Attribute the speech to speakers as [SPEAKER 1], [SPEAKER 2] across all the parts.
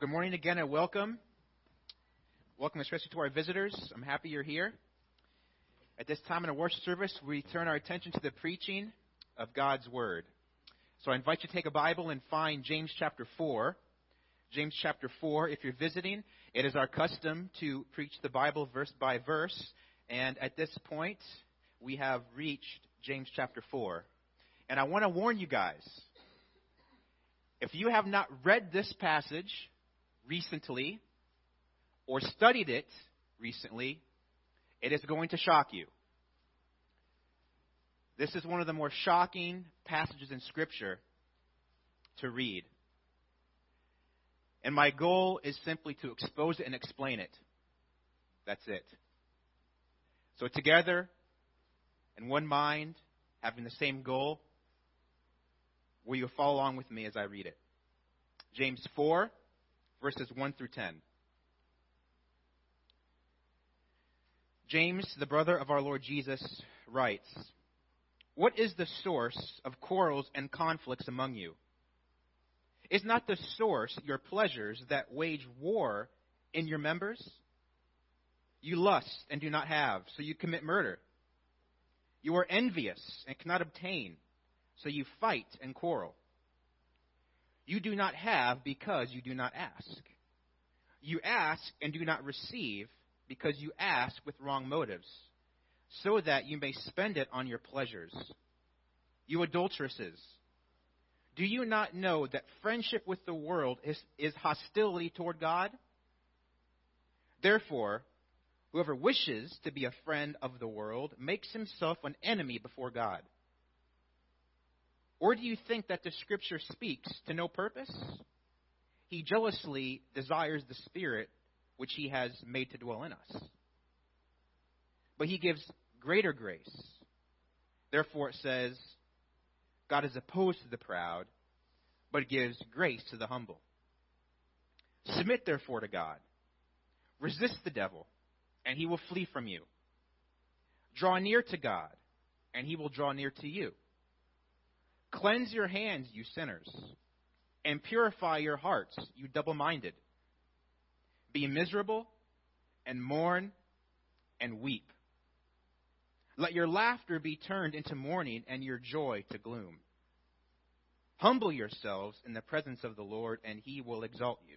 [SPEAKER 1] Good morning again and welcome. Welcome especially to our visitors. I'm happy you're here. At this time in our worship service, we turn our attention to the preaching of God's Word. So I invite you to take a Bible and find James chapter 4. James chapter 4. If you're visiting, it is our custom to preach the Bible verse by verse. And at this point, we have reached James chapter 4. And I want to warn you guys if you have not read this passage, recently or studied it recently, it is going to shock you. This is one of the more shocking passages in Scripture to read. And my goal is simply to expose it and explain it. That's it. So, together, in one mind, having the same goal, will you follow along with me as I read it? James 4, verses 1 through 10. James, the brother of our Lord Jesus, writes What is the source of quarrels and conflicts among you? Is not the source your pleasures that wage war in your members? You lust and do not have, so you commit murder. You are envious and cannot obtain, so you fight and quarrel. You do not have because you do not ask. You ask and do not receive because you ask with wrong motives, so that you may spend it on your pleasures. You adulteresses, do you not know that friendship with the world is, is hostility toward God? Therefore, whoever wishes to be a friend of the world makes himself an enemy before God. Or do you think that the Scripture speaks to no purpose? He jealously desires the Spirit which He has made to dwell in us. But He gives greater grace. Therefore, it says, God is opposed to the proud, but gives grace to the humble. Submit, therefore, to God. Resist the devil, and he will flee from you. Draw near to God, and he will draw near to you. Cleanse your hands, you sinners, and purify your hearts, you double minded. Be miserable and mourn and weep. Let your laughter be turned into mourning and your joy to gloom. Humble yourselves in the presence of the Lord, and he will exalt you.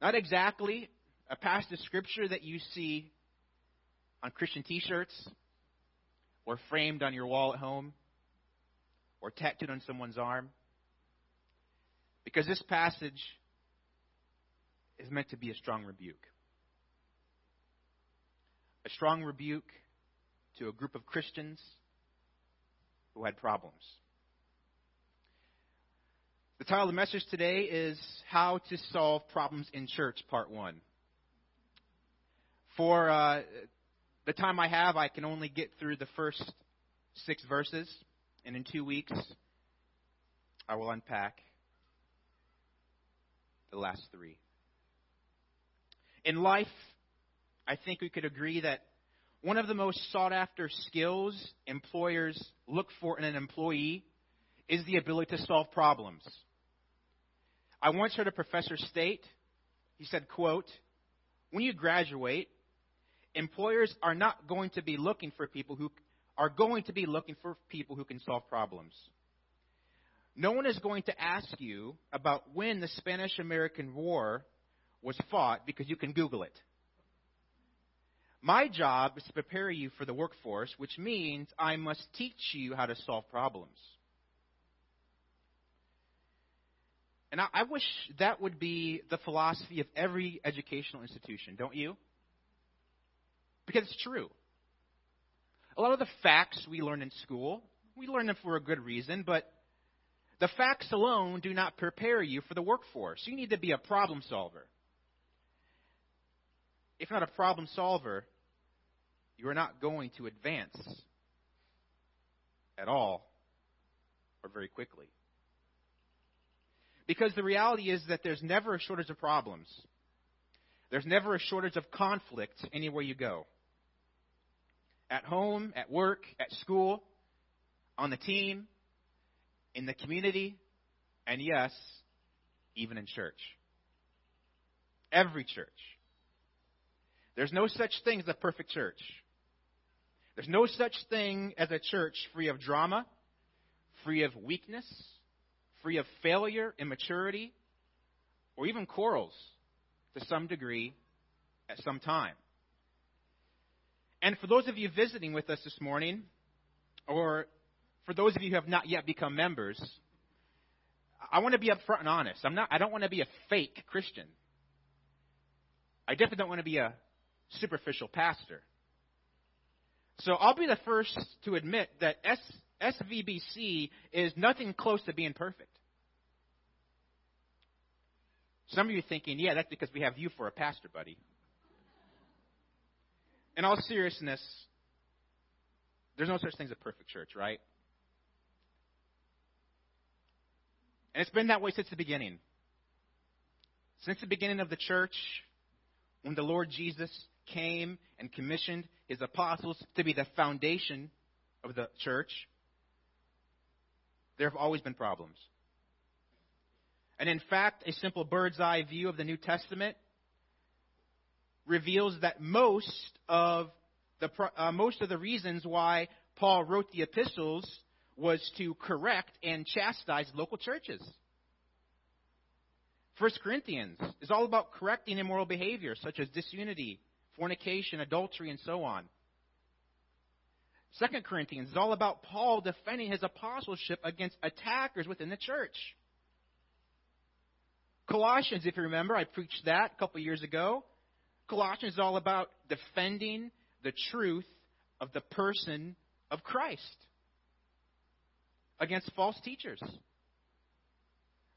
[SPEAKER 1] Not exactly a passage of scripture that you see on Christian t shirts or framed on your wall at home or tattooed on someone's arm. Because this passage is meant to be a strong rebuke. A strong rebuke to a group of Christians who had problems. The title of the message today is How to Solve Problems in Church, Part 1. For uh, the time I have, I can only get through the first six verses, and in two weeks, I will unpack the last three. In life, I think we could agree that one of the most sought after skills employers look for in an employee is the ability to solve problems. I once heard a professor state, he said, quote, when you graduate, employers are not going to be looking for people who are going to be looking for people who can solve problems. No one is going to ask you about when the Spanish American War was fought because you can Google it. My job is to prepare you for the workforce, which means I must teach you how to solve problems. And I, I wish that would be the philosophy of every educational institution, don't you? Because it's true. A lot of the facts we learn in school, we learn them for a good reason, but the facts alone do not prepare you for the workforce. You need to be a problem solver. If not a problem solver, you are not going to advance at all or very quickly. Because the reality is that there's never a shortage of problems. There's never a shortage of conflict anywhere you go at home, at work, at school, on the team, in the community, and yes, even in church. Every church. There's no such thing as a perfect church. There's no such thing as a church free of drama, free of weakness, free of failure, immaturity, or even quarrels to some degree at some time. And for those of you visiting with us this morning, or for those of you who have not yet become members, I want to be upfront and honest. I'm not, I don't want to be a fake Christian. I definitely don't want to be a superficial pastor. So I'll be the first to admit that S, SVBC is nothing close to being perfect. Some of you are thinking, yeah, that's because we have you for a pastor, buddy. In all seriousness, there's no such thing as a perfect church, right? And it's been that way since the beginning. Since the beginning of the church, when the Lord Jesus came and commissioned his apostles to be the foundation of the church, there have always been problems. And in fact, a simple bird's eye view of the New Testament reveals that most of the uh, most of the reasons why Paul wrote the epistles was to correct and chastise local churches. First Corinthians is all about correcting immoral behavior such as disunity, fornication, adultery, and so on. Second Corinthians is all about Paul defending his apostleship against attackers within the church. Colossians, if you remember, I preached that a couple years ago. Colossians is all about defending the truth of the person of Christ against false teachers.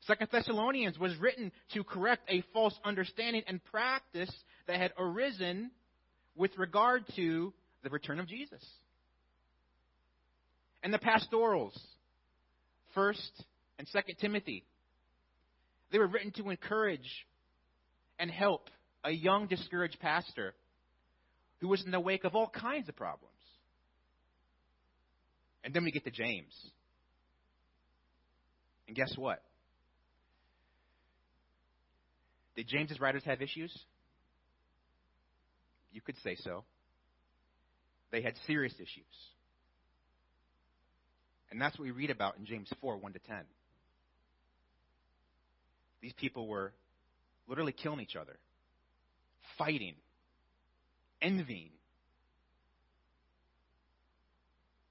[SPEAKER 1] Second Thessalonians was written to correct a false understanding and practice that had arisen with regard to the return of Jesus. And the pastorals, First and Second Timothy, they were written to encourage and help a young, discouraged pastor who was in the wake of all kinds of problems. And then we get to James. And guess what? Did James's writers have issues? You could say so. They had serious issues. And that's what we read about in James 4 1 to 10. These people were literally killing each other, fighting, envying.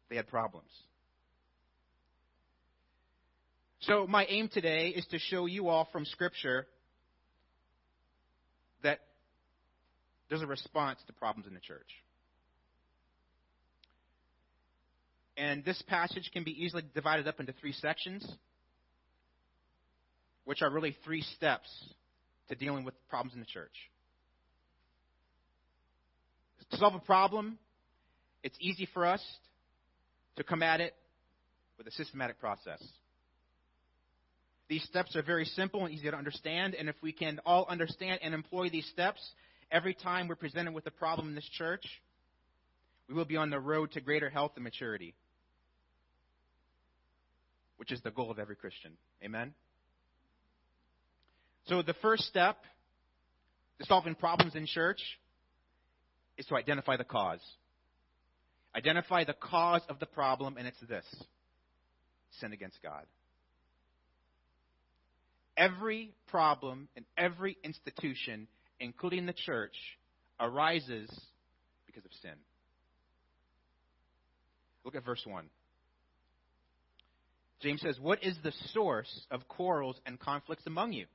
[SPEAKER 1] They had problems. So, my aim today is to show you all from Scripture that there's a response to problems in the church. And this passage can be easily divided up into three sections which are really three steps to dealing with problems in the church. To solve a problem, it's easy for us to come at it with a systematic process. These steps are very simple and easy to understand, and if we can all understand and employ these steps every time we're presented with a problem in this church, we will be on the road to greater health and maturity, which is the goal of every Christian. Amen? So the first step to solving problems in church is to identify the cause. Identify the cause of the problem, and it's this sin against God. Every problem in every institution, including the church, arises because of sin. Look at verse 1. James says, What is the source of quarrels and conflicts among you?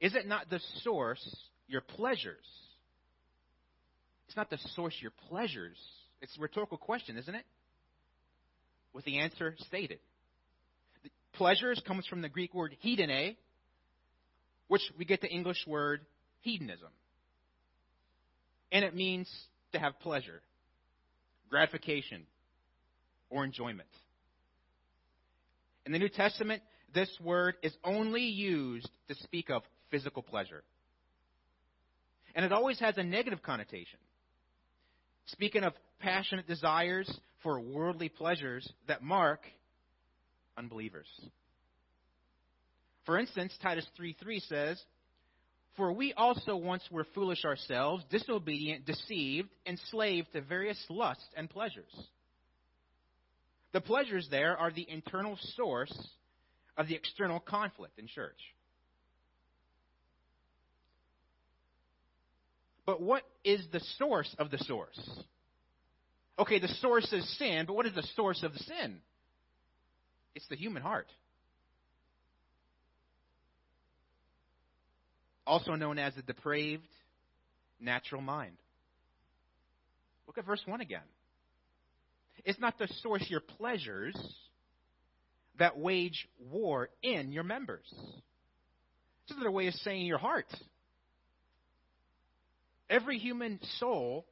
[SPEAKER 1] Is it not the source your pleasures? It's not the source of your pleasures. It's a rhetorical question, isn't it? With the answer stated. The pleasures comes from the Greek word hedone, which we get the English word hedonism. And it means to have pleasure, gratification, or enjoyment. In the New Testament, this word is only used to speak of physical pleasure. And it always has a negative connotation. Speaking of passionate desires for worldly pleasures that mark unbelievers. For instance, Titus 3 3 says, For we also once were foolish ourselves, disobedient, deceived, enslaved to various lusts and pleasures. The pleasures there are the internal source of the external conflict in church. But what is the source of the source? Okay, the source is sin, but what is the source of the sin? It's the human heart. Also known as the depraved natural mind. Look at verse 1 again. It's not the source your pleasures that wage war in your members. It's another way of saying your heart. Every human soul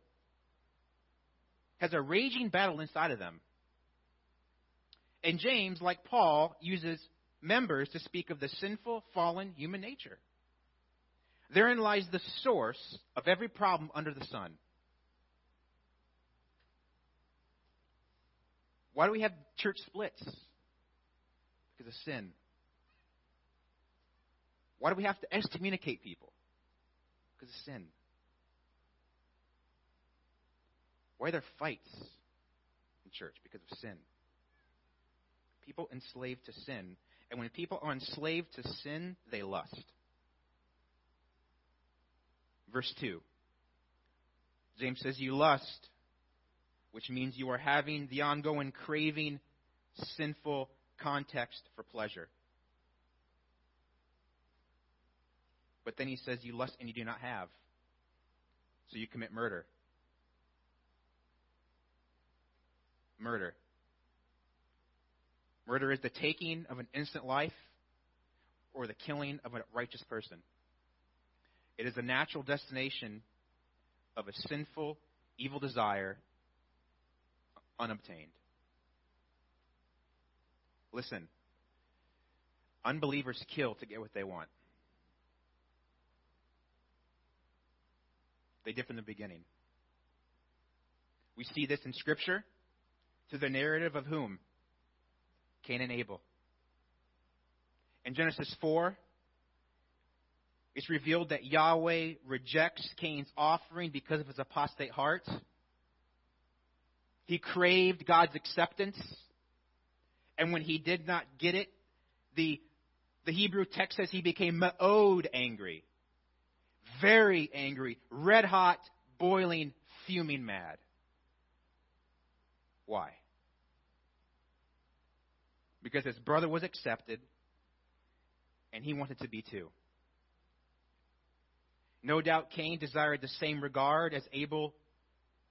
[SPEAKER 1] has a raging battle inside of them. And James, like Paul, uses members to speak of the sinful, fallen human nature. Therein lies the source of every problem under the sun. Why do we have church splits? Because of sin. Why do we have to excommunicate people? Because of sin. Why are there fights in church? Because of sin. People enslaved to sin. And when people are enslaved to sin, they lust. Verse 2. James says, You lust, which means you are having the ongoing craving, sinful context for pleasure. But then he says, You lust and you do not have. So you commit murder. Murder. Murder is the taking of an innocent life or the killing of a righteous person. It is a natural destination of a sinful, evil desire unobtained. Listen, unbelievers kill to get what they want. They did from the beginning. We see this in Scripture through the narrative of whom? Cain and Abel. In Genesis 4, it's revealed that Yahweh rejects Cain's offering because of his apostate heart. He craved God's acceptance. And when he did not get it, the, the Hebrew text says he became ma'od angry. Very angry, red hot, boiling, fuming mad. Why? Because his brother was accepted, and he wanted to be too. No doubt Cain desired the same regard as Abel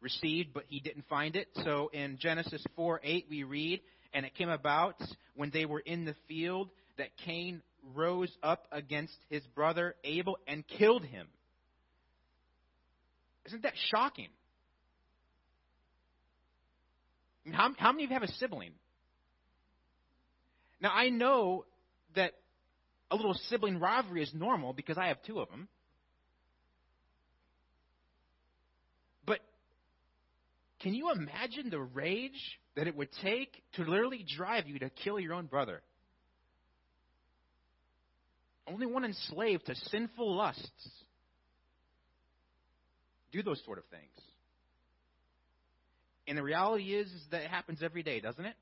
[SPEAKER 1] received, but he didn't find it. So in Genesis 4 8, we read, And it came about when they were in the field that Cain rose up against his brother Abel and killed him. Isn't that shocking? How, how many of you have a sibling? Now, I know that a little sibling rivalry is normal because I have two of them. But can you imagine the rage that it would take to literally drive you to kill your own brother? Only one enslaved to sinful lusts do those sort of things. And the reality is, is that it happens every day, doesn't it?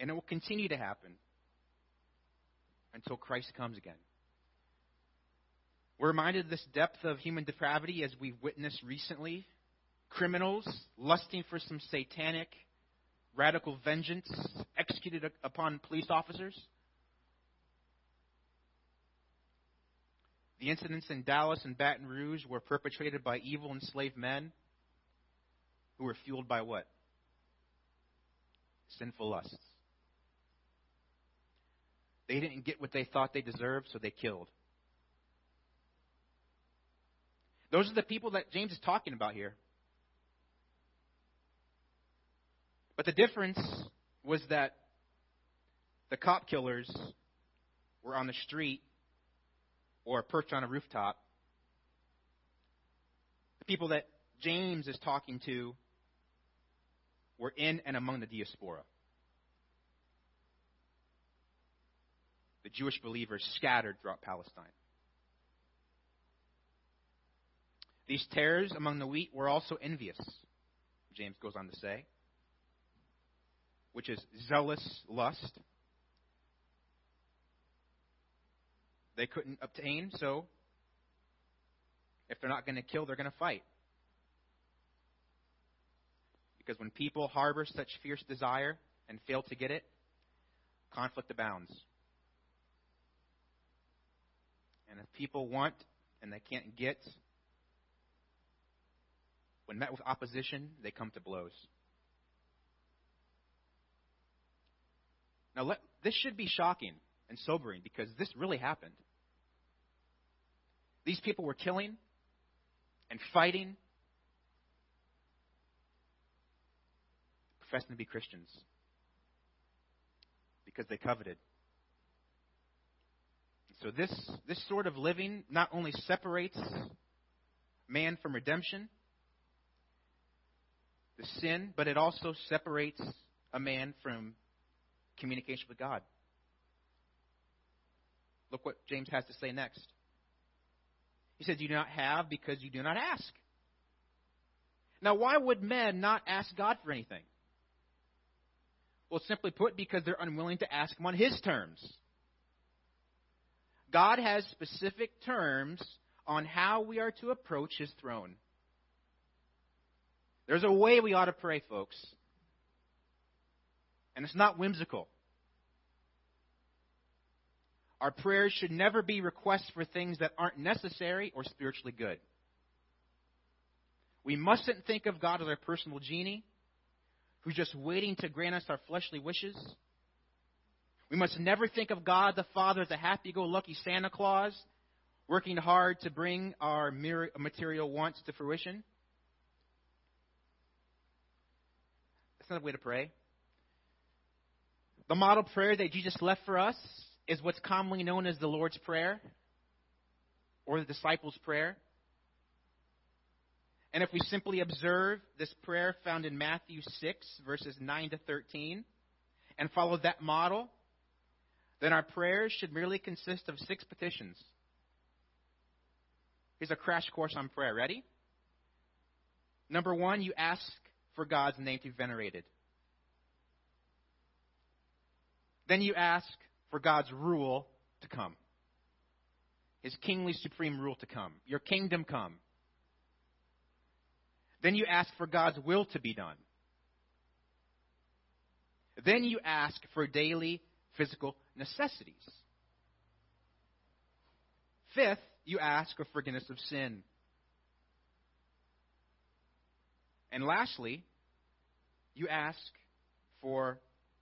[SPEAKER 1] And it will continue to happen until Christ comes again. We're reminded of this depth of human depravity as we've witnessed recently. Criminals lusting for some satanic, radical vengeance executed upon police officers. The incidents in Dallas and Baton Rouge were perpetrated by evil enslaved men who were fueled by what? Sinful lusts. They didn't get what they thought they deserved, so they killed. Those are the people that James is talking about here. But the difference was that the cop killers were on the street or perched on a rooftop. The people that James is talking to were in and among the diaspora. the Jewish believers scattered throughout Palestine. These tares among the wheat were also envious, James goes on to say, which is zealous lust. They couldn't obtain, so if they're not going to kill, they're going to fight. Because when people harbor such fierce desire and fail to get it, conflict abounds. And if people want and they can't get, when met with opposition, they come to blows. Now, let, this should be shocking and sobering because this really happened. These people were killing and fighting, professing to be Christians because they coveted. So this this sort of living not only separates man from redemption, the sin, but it also separates a man from communication with God. Look what James has to say next. He says, You do not have because you do not ask. Now, why would men not ask God for anything? Well, simply put, because they're unwilling to ask Him on His terms. God has specific terms on how we are to approach His throne. There's a way we ought to pray, folks. And it's not whimsical. Our prayers should never be requests for things that aren't necessary or spiritually good. We mustn't think of God as our personal genie who's just waiting to grant us our fleshly wishes. We must never think of God the Father as a happy go lucky Santa Claus working hard to bring our material wants to fruition. That's not a way to pray. The model prayer that Jesus left for us is what's commonly known as the Lord's Prayer or the disciples' prayer. And if we simply observe this prayer found in Matthew 6, verses 9 to 13, and follow that model, then our prayers should merely consist of six petitions. Here's a crash course on prayer. Ready? Number one, you ask for God's name to be venerated. Then you ask for God's rule to come, His kingly supreme rule to come, your kingdom come. Then you ask for God's will to be done. Then you ask for daily physical necessities. Fifth, you ask for forgiveness of sin. And lastly, you ask for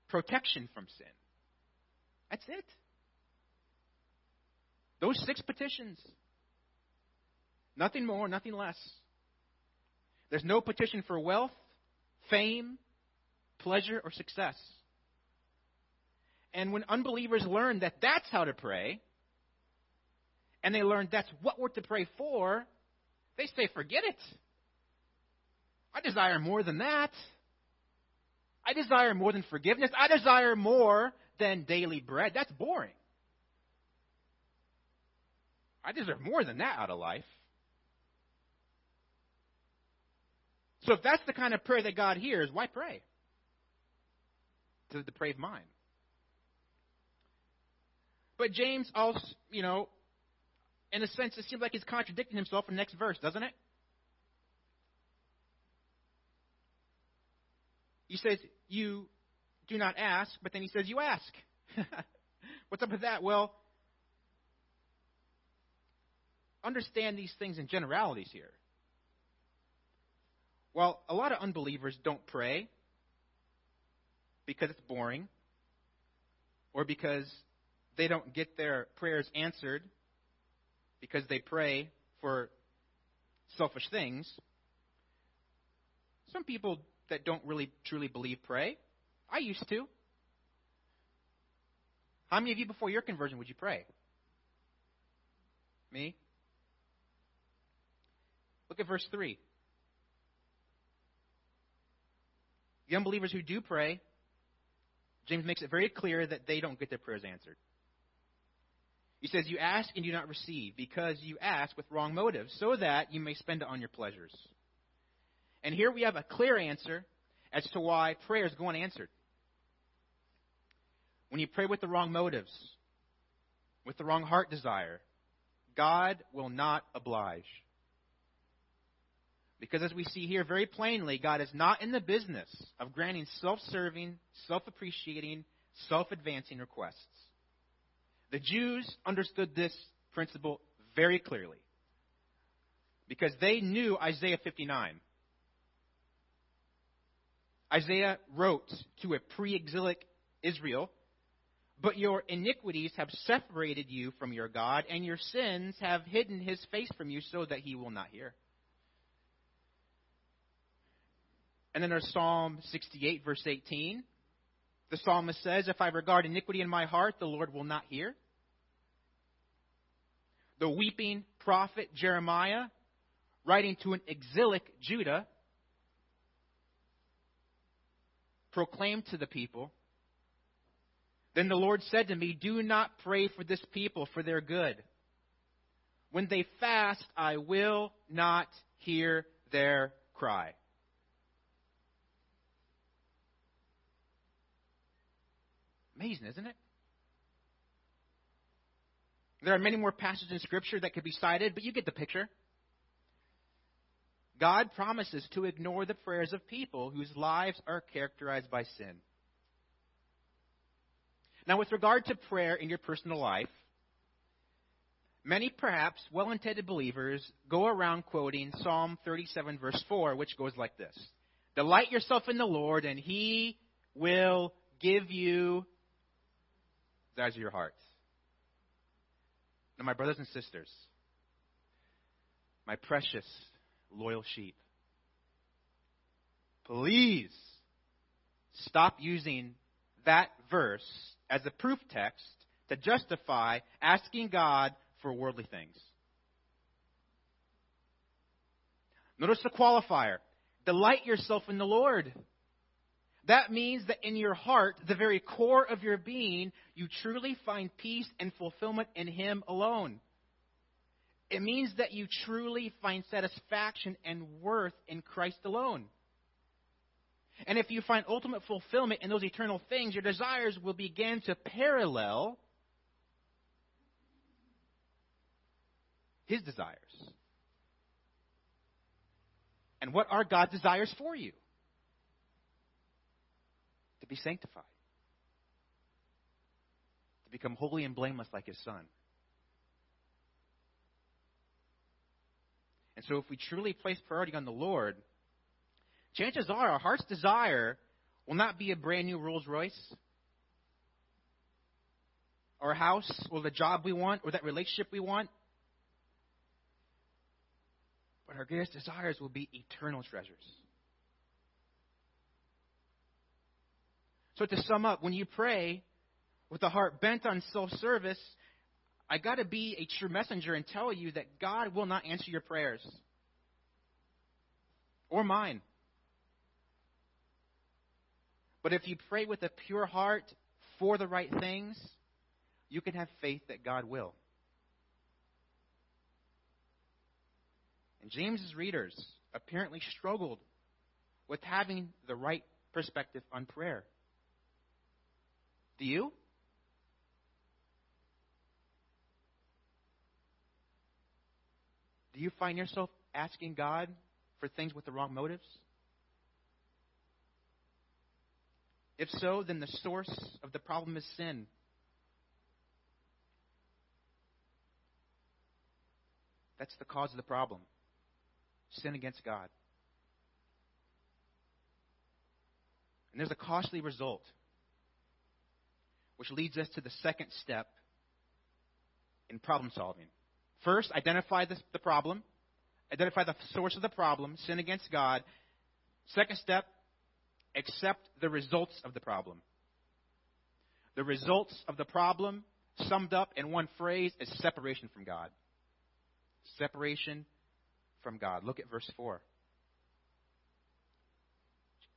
[SPEAKER 1] protection from sin. That's it. Those six petitions. Nothing more, nothing less. There's no petition for wealth, fame, pleasure, or success. And when unbelievers learn that that's how to pray, and they learn that's what we're to pray for, they say, forget it. I desire more than that. I desire more than forgiveness. I desire more than daily bread. That's boring. I deserve more than that out of life. So if that's the kind of prayer that God hears, why pray? To the depraved mind. But James also, you know, in a sense, it seems like he's contradicting himself in the next verse, doesn't it? He says, You do not ask, but then he says, You ask. What's up with that? Well, understand these things in generalities here. Well, a lot of unbelievers don't pray because it's boring or because they don't get their prayers answered because they pray for selfish things. Some people that don't really truly believe pray. I used to. How many of you before your conversion would you pray? Me? Look at verse 3. The unbelievers who do pray, James makes it very clear that they don't get their prayers answered. He says, You ask and do not receive, because you ask with wrong motives, so that you may spend it on your pleasures. And here we have a clear answer as to why prayers go unanswered. When you pray with the wrong motives, with the wrong heart desire, God will not oblige. Because as we see here very plainly, God is not in the business of granting self serving, self appreciating, self advancing requests. The Jews understood this principle very clearly because they knew Isaiah 59. Isaiah wrote to a pre exilic Israel, But your iniquities have separated you from your God, and your sins have hidden his face from you so that he will not hear. And then there's Psalm 68, verse 18. The psalmist says, If I regard iniquity in my heart, the Lord will not hear. The weeping prophet Jeremiah, writing to an exilic Judah, proclaimed to the people, Then the Lord said to me, Do not pray for this people for their good. When they fast, I will not hear their cry. Amazing, isn't it? There are many more passages in Scripture that could be cited, but you get the picture. God promises to ignore the prayers of people whose lives are characterized by sin. Now, with regard to prayer in your personal life, many perhaps well intended believers go around quoting Psalm 37, verse 4, which goes like this Delight yourself in the Lord, and he will give you desires of your heart. Now, my brothers and sisters, my precious, loyal sheep, please stop using that verse as a proof text to justify asking God for worldly things. Notice the qualifier delight yourself in the Lord. That means that in your heart, the very core of your being, you truly find peace and fulfillment in Him alone. It means that you truly find satisfaction and worth in Christ alone. And if you find ultimate fulfillment in those eternal things, your desires will begin to parallel His desires. And what are God's desires for you? Be sanctified, to become holy and blameless like his son. And so, if we truly place priority on the Lord, chances are our heart's desire will not be a brand new Rolls Royce, or a house, or the job we want, or that relationship we want. But our greatest desires will be eternal treasures. So, to sum up, when you pray with a heart bent on self service, I got to be a true messenger and tell you that God will not answer your prayers or mine. But if you pray with a pure heart for the right things, you can have faith that God will. And James's readers apparently struggled with having the right perspective on prayer. Do you? Do you find yourself asking God for things with the wrong motives? If so, then the source of the problem is sin. That's the cause of the problem sin against God. And there's a costly result which leads us to the second step in problem solving. First, identify the, the problem, identify the source of the problem, sin against God. Second step, accept the results of the problem. The results of the problem, summed up in one phrase, is separation from God. Separation from God. Look at verse 4.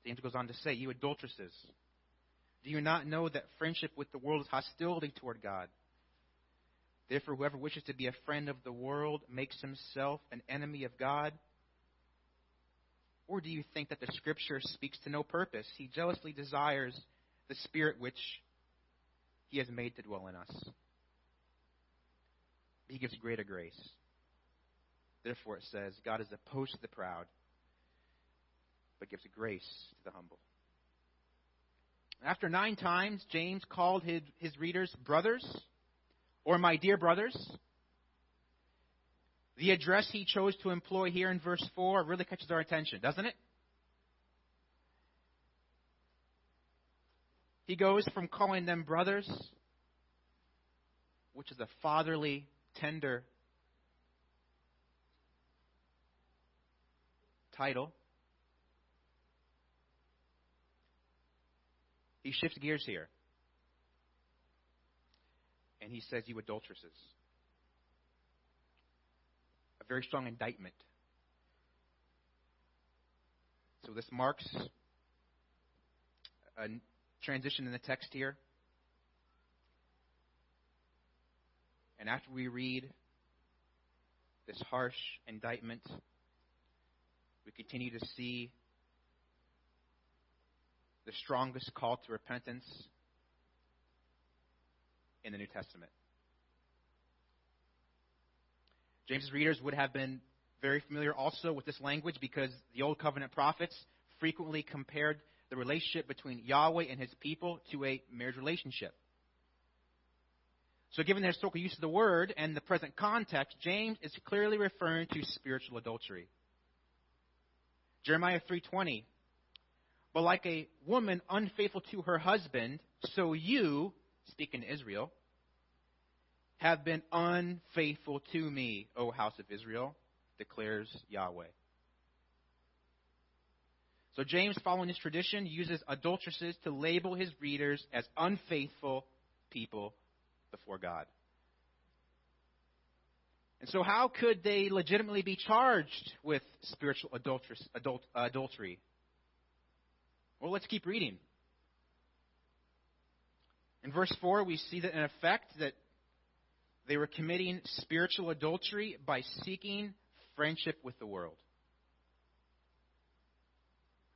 [SPEAKER 1] James goes on to say, You adulteresses, do you not know that friendship with the world is hostility toward God? Therefore, whoever wishes to be a friend of the world makes himself an enemy of God. Or do you think that the Scripture speaks to no purpose? He jealously desires the Spirit which He has made to dwell in us. He gives greater grace. Therefore, it says, God is opposed to the proud, but gives grace to the humble. After nine times, James called his, his readers brothers or my dear brothers. The address he chose to employ here in verse 4 really catches our attention, doesn't it? He goes from calling them brothers, which is a fatherly, tender title. He shifts gears here. And he says, You adulteresses. A very strong indictment. So this marks a transition in the text here. And after we read this harsh indictment, we continue to see the strongest call to repentance in the New Testament. James's readers would have been very familiar also with this language because the Old Covenant prophets frequently compared the relationship between Yahweh and his people to a marriage relationship. So given the historical use of the word and the present context, James is clearly referring to spiritual adultery. Jeremiah 3:20 But like a woman unfaithful to her husband, so you, speaking to Israel, have been unfaithful to me, O house of Israel, declares Yahweh. So James, following this tradition, uses adulteresses to label his readers as unfaithful people before God. And so, how could they legitimately be charged with spiritual adult, adultery? Well, let's keep reading. In verse 4, we see that in effect that they were committing spiritual adultery by seeking friendship with the world.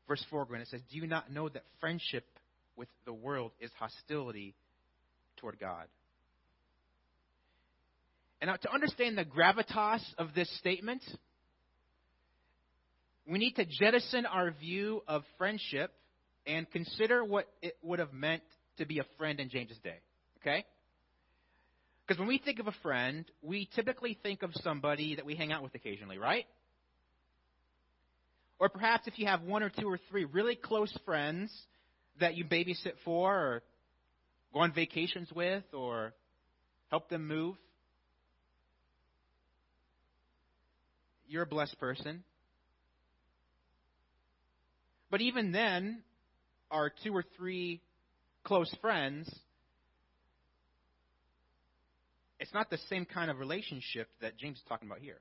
[SPEAKER 1] Verse 4, when it says, Do you not know that friendship with the world is hostility toward God? And now, to understand the gravitas of this statement, we need to jettison our view of friendship and consider what it would have meant to be a friend in James's day. Okay? Because when we think of a friend, we typically think of somebody that we hang out with occasionally, right? Or perhaps if you have one or two or three really close friends that you babysit for, or go on vacations with, or help them move. you're a blessed person. But even then, our two or three close friends, it's not the same kind of relationship that James is talking about here.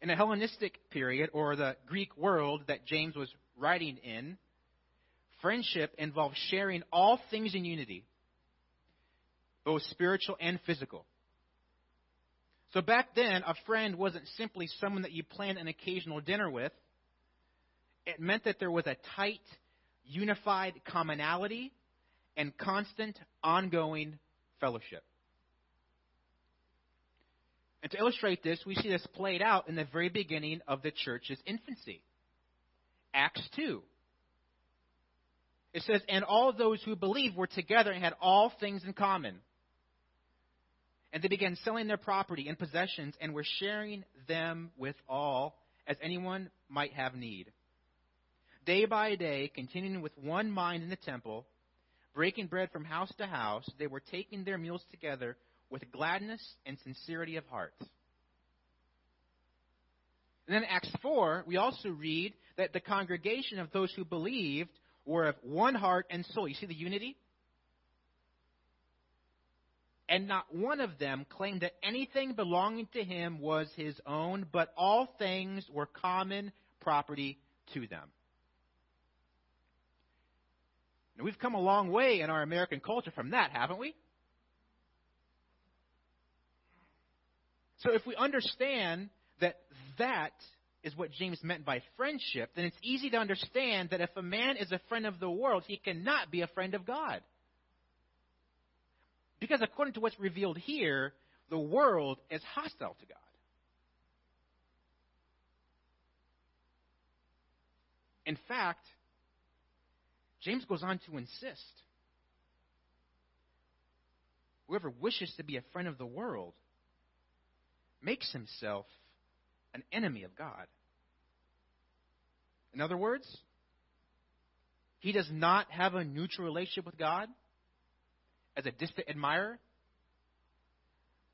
[SPEAKER 1] In the Hellenistic period, or the Greek world that James was writing in, friendship involved sharing all things in unity, both spiritual and physical. So back then, a friend wasn't simply someone that you planned an occasional dinner with. It meant that there was a tight, unified commonality and constant, ongoing fellowship. And to illustrate this, we see this played out in the very beginning of the church's infancy. Acts 2. It says, And all those who believed were together and had all things in common. And they began selling their property and possessions and were sharing them with all as anyone might have need. Day by day, continuing with one mind in the temple, breaking bread from house to house, they were taking their meals together with gladness and sincerity of heart. And then Acts 4, we also read that the congregation of those who believed were of one heart and soul. You see the unity? and not one of them claimed that anything belonging to him was his own, but all things were common property to them. Now, we've come a long way in our American culture from that, haven't we? So if we understand that that is what James meant by friendship, then it's easy to understand that if a man is a friend of the world, he cannot be a friend of God. Because according to what's revealed here, the world is hostile to God. In fact, James goes on to insist whoever wishes to be a friend of the world makes himself an enemy of God. In other words, he does not have a neutral relationship with God as a distant admirer,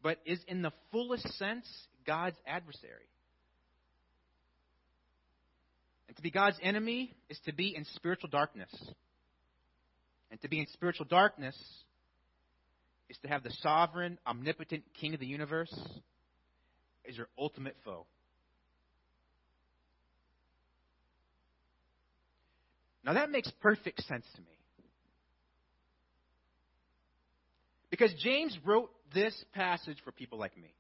[SPEAKER 1] but is in the fullest sense God's adversary. And to be God's enemy is to be in spiritual darkness. And to be in spiritual darkness is to have the sovereign, omnipotent King of the universe as your ultimate foe. Now that makes perfect sense to me. Because James wrote this passage for people like me.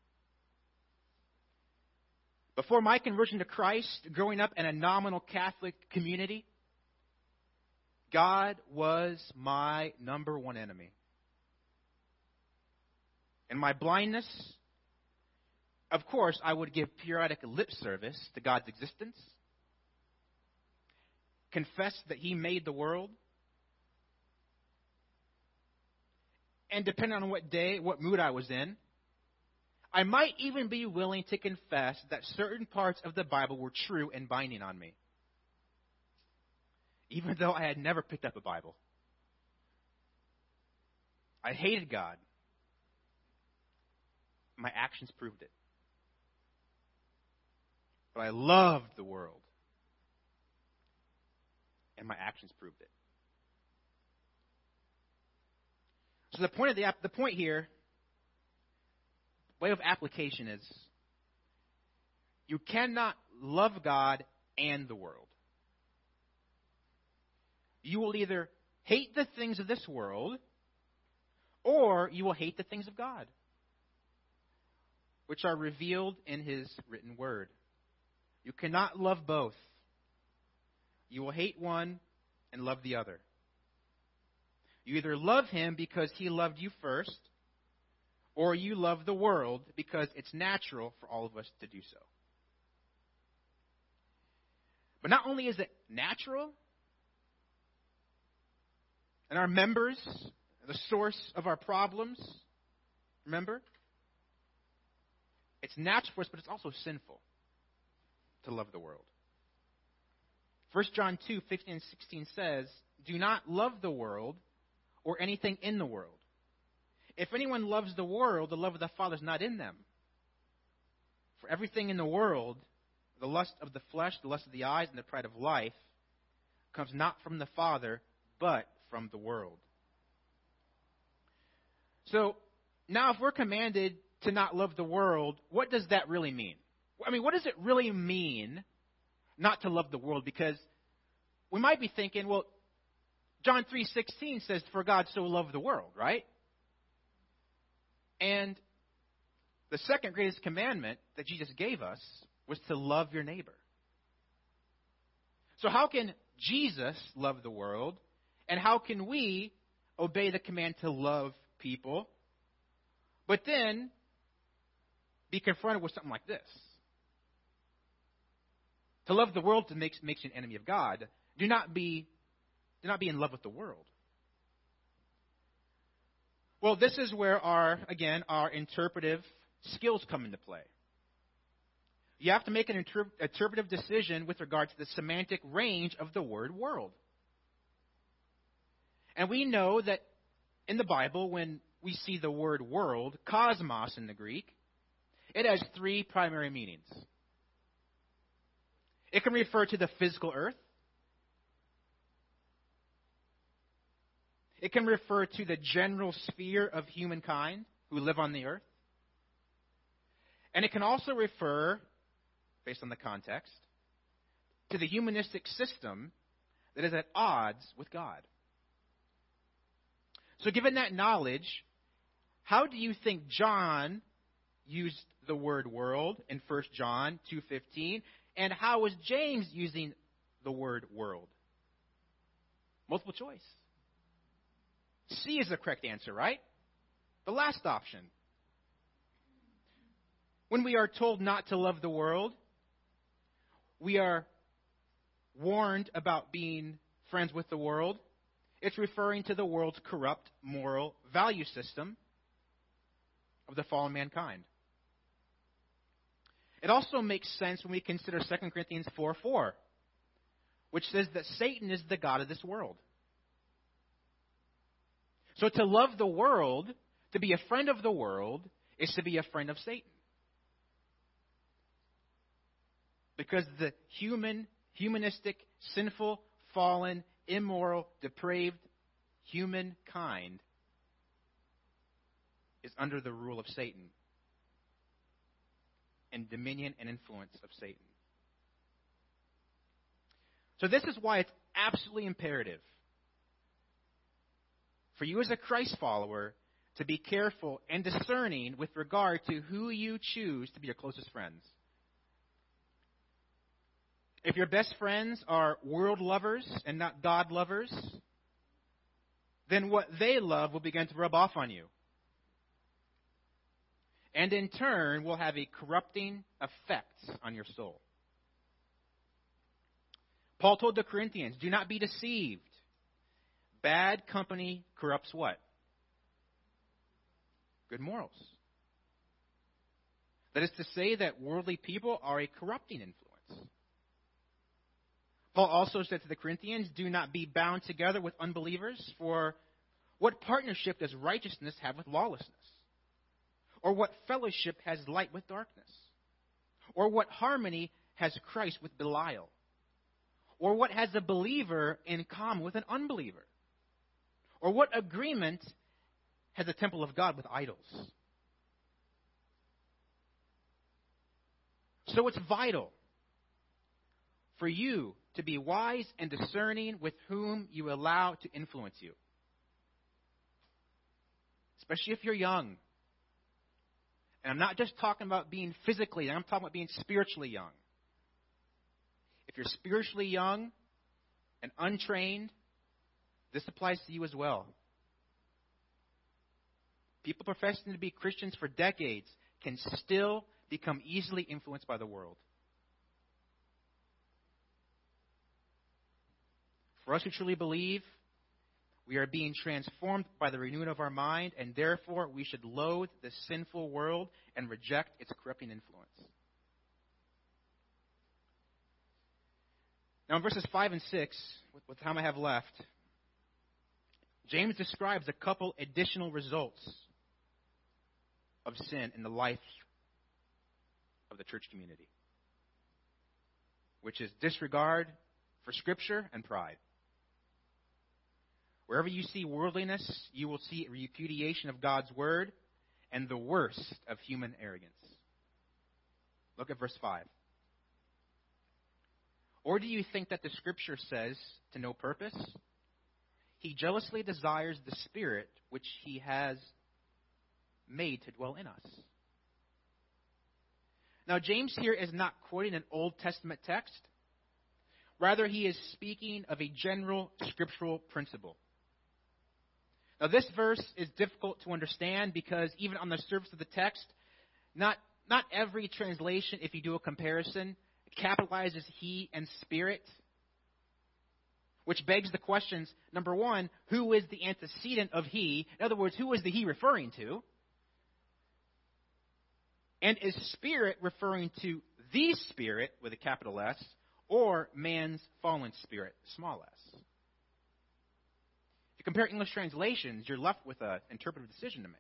[SPEAKER 1] Before my conversion to Christ, growing up in a nominal Catholic community, God was my number one enemy. In my blindness, of course, I would give periodic lip service to God's existence, confess that He made the world, and depending on what day, what mood I was in, I might even be willing to confess that certain parts of the Bible were true and binding on me, even though I had never picked up a Bible. I hated God. My actions proved it. But I loved the world. And my actions proved it. So the point of the the point here, way of application is you cannot love God and the world. You will either hate the things of this world or you will hate the things of God, which are revealed in his written word. You cannot love both. You will hate one and love the other. You either love him because he loved you first, or you love the world because it's natural for all of us to do so. But not only is it natural, and our members, the source of our problems, remember? It's natural for us, but it's also sinful to love the world. 1 John 2 15 and 16 says, Do not love the world or anything in the world. If anyone loves the world, the love of the Father is not in them. For everything in the world, the lust of the flesh, the lust of the eyes, and the pride of life, comes not from the Father, but from the world. So, now if we're commanded to not love the world, what does that really mean? I mean, what does it really mean not to love the world? Because we might be thinking, well, John 3:16 says for God so loved the world, right? And the second greatest commandment that Jesus gave us was to love your neighbor. So how can Jesus love the world and how can we obey the command to love people but then be confronted with something like this? To love the world makes, makes you an enemy of God. Do not be do not be in love with the world. Well, this is where our, again, our interpretive skills come into play. You have to make an inter- interpretive decision with regard to the semantic range of the word world. And we know that in the Bible, when we see the word world, cosmos in the Greek, it has three primary meanings. It can refer to the physical earth, It can refer to the general sphere of humankind who live on the earth. And it can also refer, based on the context, to the humanistic system that is at odds with God. So, given that knowledge, how do you think John used the word world in 1 John 2:15 and how was James using the word world? Multiple choice. C is the correct answer, right? The last option. When we are told not to love the world, we are warned about being friends with the world. It's referring to the world's corrupt moral value system of the fallen mankind. It also makes sense when we consider 2 Corinthians 4 4, which says that Satan is the God of this world. So to love the world, to be a friend of the world, is to be a friend of Satan. Because the human, humanistic, sinful, fallen, immoral, depraved humankind is under the rule of Satan and dominion and influence of Satan. So, this is why it's absolutely imperative for you as a Christ follower to be careful and discerning with regard to who you choose to be your closest friends. If your best friends are world lovers and not God lovers, then what they love will begin to rub off on you. And in turn, will have a corrupting effect on your soul. Paul told the Corinthians, Do not be deceived. Bad company corrupts what? Good morals. That is to say, that worldly people are a corrupting influence. Paul also said to the Corinthians, Do not be bound together with unbelievers, for what partnership does righteousness have with lawlessness? Or what fellowship has light with darkness? Or what harmony has Christ with Belial? Or what has a believer in common with an unbeliever? Or what agreement has the temple of God with idols? So it's vital for you to be wise and discerning with whom you allow to influence you. Especially if you're young. And I'm not just talking about being physically, I'm talking about being spiritually young. If you're spiritually young and untrained, this applies to you as well. People professing to be Christians for decades can still become easily influenced by the world. For us who truly believe, we are being transformed by the renewing of our mind, and therefore we should loathe the sinful world and reject its corrupting influence. Now, in verses 5 and 6, with time I have left, James describes a couple additional results of sin in the life of the church community, which is disregard for Scripture and pride. Wherever you see worldliness, you will see repudiation of God's word and the worst of human arrogance. Look at verse 5. Or do you think that the scripture says to no purpose? He jealously desires the spirit which he has made to dwell in us. Now, James here is not quoting an Old Testament text. Rather, he is speaking of a general scriptural principle. Now, this verse is difficult to understand because even on the surface of the text, not, not every translation, if you do a comparison, capitalizes he and spirit. Which begs the questions number one, who is the antecedent of he? In other words, who is the he referring to? And is spirit referring to the spirit with a capital S or man's fallen spirit, small s? If you compare English translations, you're left with an interpretive decision to make.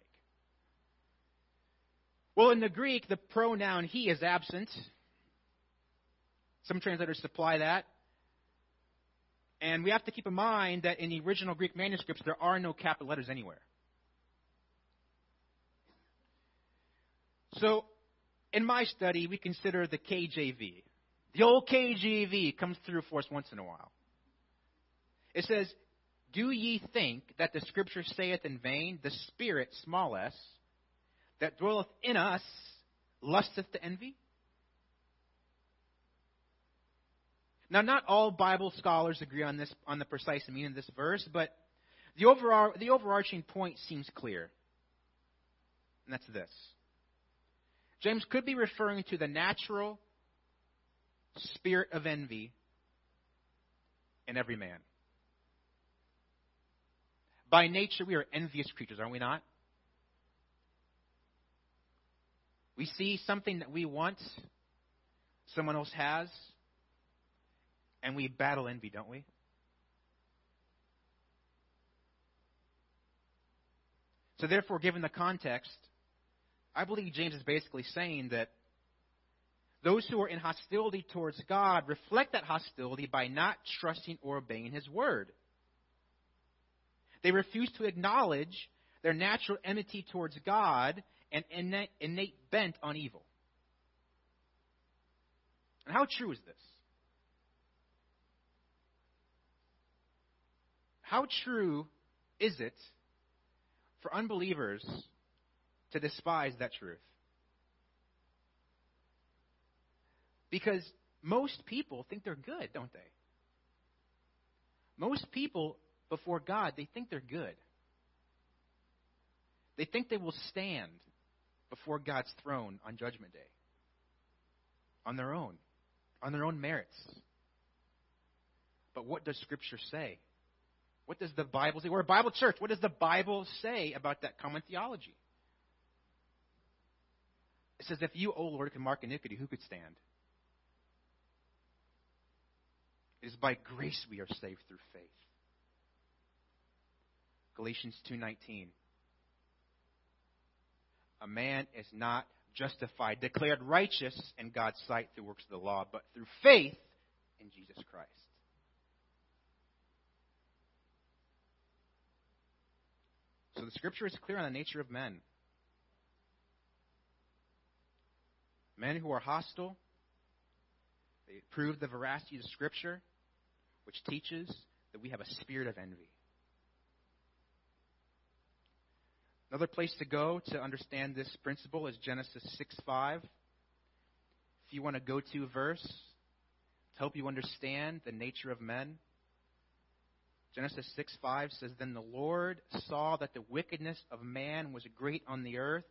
[SPEAKER 1] Well, in the Greek, the pronoun he is absent. Some translators supply that. And we have to keep in mind that in the original Greek manuscripts, there are no capital letters anywhere. So, in my study, we consider the KJV. The old KJV comes through for us once in a while. It says, do ye think that the Scripture saith in vain, the Spirit, small s, that dwelleth in us lusteth to envy? Now, not all Bible scholars agree on this on the precise meaning of this verse, but the overall the overarching point seems clear. And that's this. James could be referring to the natural spirit of envy in every man. By nature, we are envious creatures, are we not? We see something that we want, someone else has, and we battle envy, don't we? So, therefore, given the context, I believe James is basically saying that those who are in hostility towards God reflect that hostility by not trusting or obeying His word. They refuse to acknowledge their natural enmity towards God and innate, bent on evil. And how true is this? How true is it for unbelievers to despise that truth? Because most people think they're good, don't they? Most people before God, they think they're good. They think they will stand before God's throne on Judgment Day on their own, on their own merits. But what does Scripture say? What does the Bible say? We're a Bible church. What does the Bible say about that common theology? It says, If you, O Lord, can mark iniquity, who could stand? It is by grace we are saved through faith. Galatians 2:19 A man is not justified, declared righteous in God's sight through works of the law, but through faith in Jesus Christ. So the scripture is clear on the nature of men. Men who are hostile, they prove the veracity of scripture, which teaches that we have a spirit of envy. Another place to go to understand this principle is Genesis 6 5. If you want to go to verse to help you understand the nature of men, Genesis 6 5 says, Then the Lord saw that the wickedness of man was great on the earth,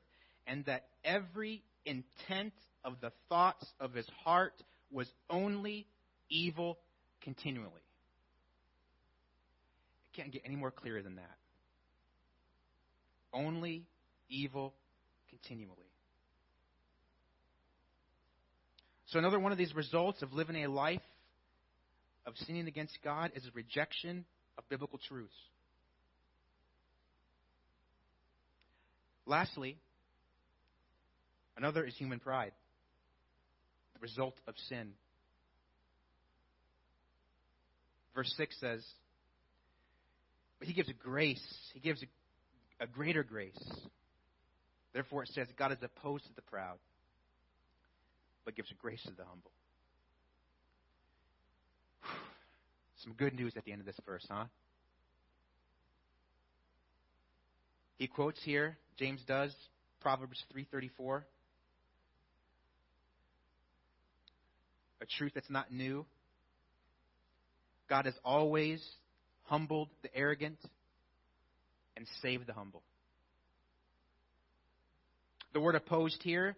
[SPEAKER 1] and that every intent of the thoughts of his heart was only evil continually. It can't get any more clear than that. Only evil continually. So, another one of these results of living a life of sinning against God is rejection of biblical truths. Lastly, another is human pride, the result of sin. Verse 6 says, But he gives a grace, he gives a, a greater grace. Therefore, it says, God is opposed to the proud, but gives grace to the humble. Some good news at the end of this verse, huh? He quotes here, James does, Proverbs 3:34. A truth that's not new. God has always humbled the arrogant and saved the humble. The word opposed here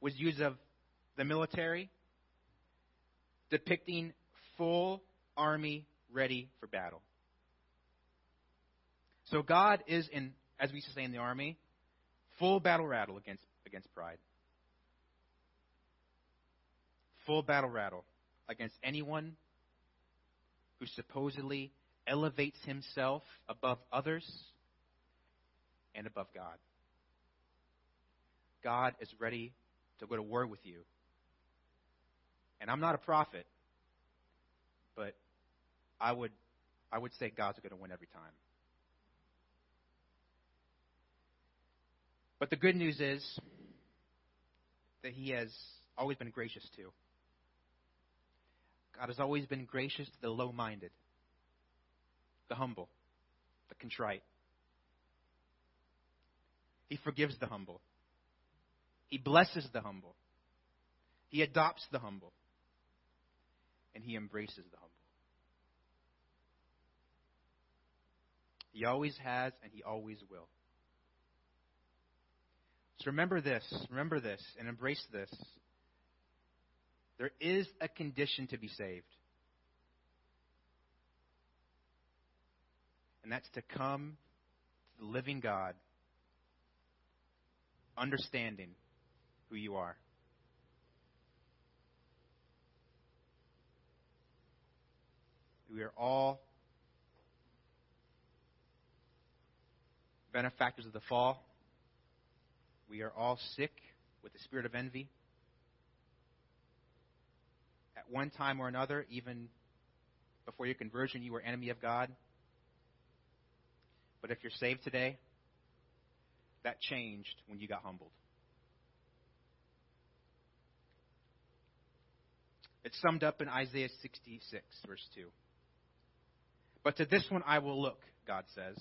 [SPEAKER 1] was used of the military, depicting full army ready for battle. So God is in, as we say in the army, full battle rattle against, against pride. Full battle rattle against anyone who supposedly elevates himself above others and above God. God is ready to go to war with you. And I'm not a prophet, but I would I would say God's going to win every time. But the good news is that He has always been gracious to. God has always been gracious to the low minded, the humble, the contrite. He forgives the humble. He blesses the humble. He adopts the humble. And he embraces the humble. He always has and he always will. So remember this, remember this, and embrace this. There is a condition to be saved. And that's to come to the living God, understanding who you are. We are all benefactors of the fall. We are all sick with the spirit of envy. At one time or another, even before your conversion, you were enemy of God. But if you're saved today, that changed when you got humbled. It's summed up in Isaiah 66, verse 2. But to this one I will look, God says.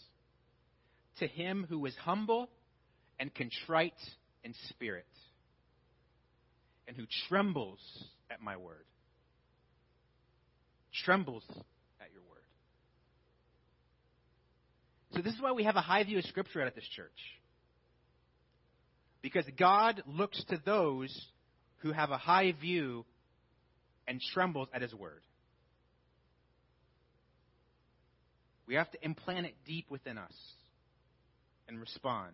[SPEAKER 1] To him who is humble and contrite in spirit, and who trembles at my word. Trembles at your word. So, this is why we have a high view of Scripture at this church. Because God looks to those who have a high view and trembles at His word. We have to implant it deep within us and respond.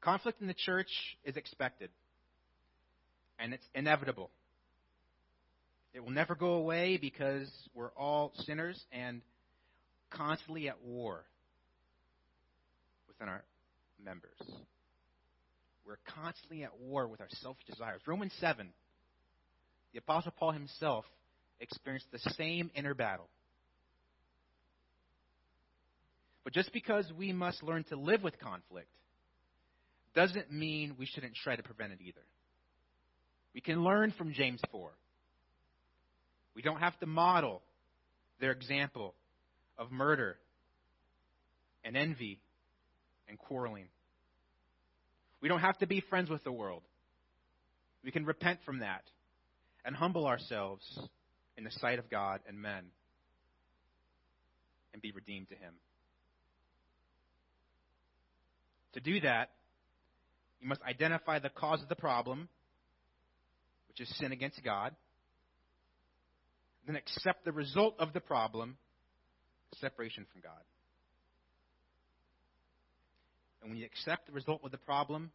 [SPEAKER 1] Conflict in the church is expected, and it's inevitable. It will never go away because we're all sinners and constantly at war within our members. We're constantly at war with our selfish desires. Romans 7, the Apostle Paul himself experienced the same inner battle. But just because we must learn to live with conflict doesn't mean we shouldn't try to prevent it either. We can learn from James 4. We don't have to model their example of murder and envy and quarreling. We don't have to be friends with the world. We can repent from that and humble ourselves in the sight of God and men and be redeemed to Him. To do that, you must identify the cause of the problem, which is sin against God, then accept the result of the problem, separation from God. And when you accept the result of the problem,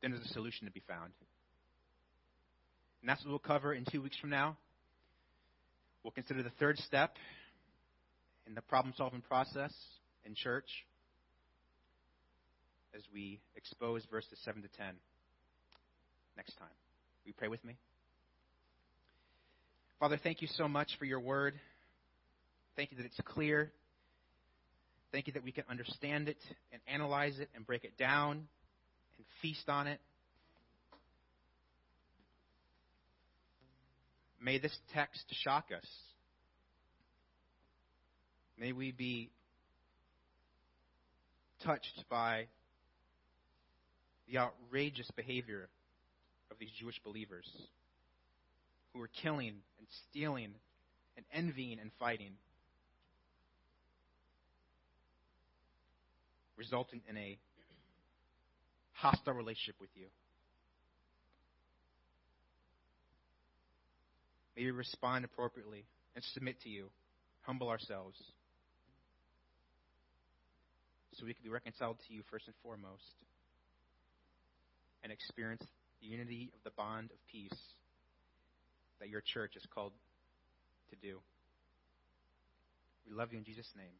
[SPEAKER 1] then there's a solution to be found. And that's what we'll cover in two weeks from now. We'll consider the third step in the problem solving process in church as we expose verses 7 to 10 next time. You pray with me? Father, thank you so much for your word. Thank you that it's clear. Thank you that we can understand it and analyze it and break it down and feast on it. May this text shock us. May we be touched by the outrageous behavior of these Jewish believers who are killing and stealing and envying and fighting, resulting in a hostile relationship with you. May we respond appropriately and submit to you, humble ourselves, so we can be reconciled to you first and foremost and experience the unity of the bond of peace that your church is called to do. We love you in Jesus' name.